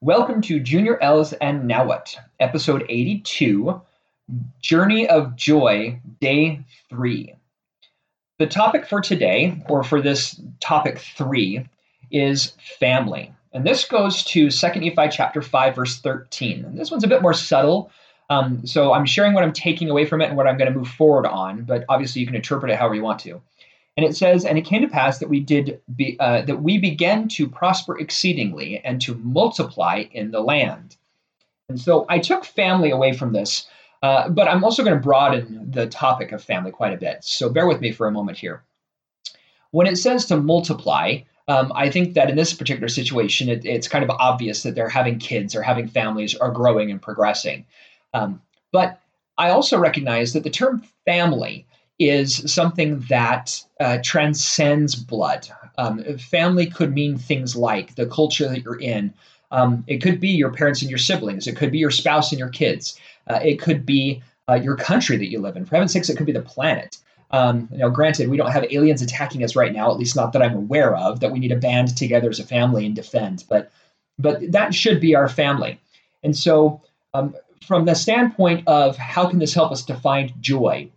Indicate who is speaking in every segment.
Speaker 1: Welcome to Junior L's and Now What, episode 82, Journey of Joy, day three. The topic for today, or for this topic three, is family. And this goes to 2 Nephi chapter 5, verse 13. And this one's a bit more subtle. Um, so I'm sharing what I'm taking away from it and what I'm going to move forward on, but obviously you can interpret it however you want to. And it says, and it came to pass that we did be, uh, that we began to prosper exceedingly and to multiply in the land. And so I took family away from this, uh, but I'm also going to broaden the topic of family quite a bit. So bear with me for a moment here. When it says to multiply, um, I think that in this particular situation, it, it's kind of obvious that they're having kids or having families or growing and progressing. Um, but I also recognize that the term family is something that uh, transcends blood. Um, family could mean things like the culture that you're in. Um, it could be your parents and your siblings. It could be your spouse and your kids. Uh, it could be uh, your country that you live in. For heaven's sakes, it could be the planet. Um, know, granted, we don't have aliens attacking us right now, at least not that I'm aware of, that we need to band together as a family and defend. But, but that should be our family. And so, um, from the standpoint of how can this help us to find joy,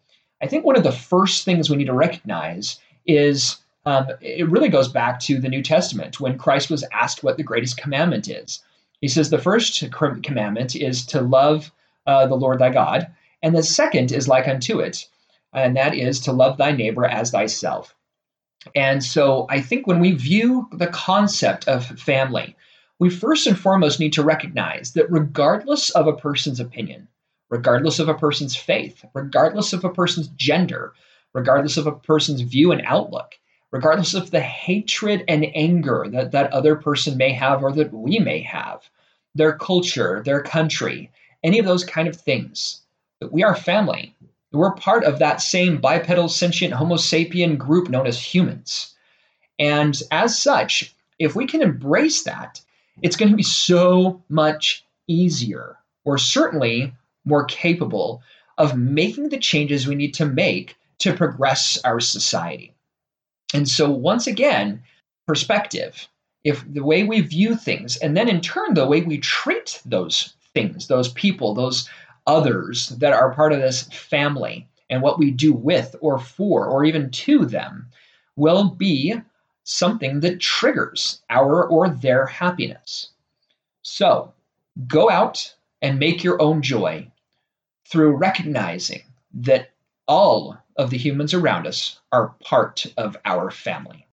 Speaker 1: I think one of the first things we need to recognize is um, it really goes back to the New Testament when Christ was asked what the greatest commandment is. He says the first commandment is to love uh, the Lord thy God, and the second is like unto it, and that is to love thy neighbor as thyself. And so I think when we view the concept of family, we first and foremost need to recognize that regardless of a person's opinion, regardless of a person's faith, regardless of a person's gender, regardless of a person's view and outlook, regardless of the hatred and anger that that other person may have or that we may have, their culture, their country, any of those kind of things, that we are family. We're part of that same bipedal sentient Homo sapien group known as humans. And as such, if we can embrace that, it's going to be so much easier, or certainly more capable of making the changes we need to make to progress our society. And so, once again, perspective, if the way we view things, and then in turn, the way we treat those things, those people, those others that are part of this family, and what we do with or for or even to them, will be something that triggers our or their happiness. So, go out and make your own joy through recognizing that all of the humans around us are part of our family.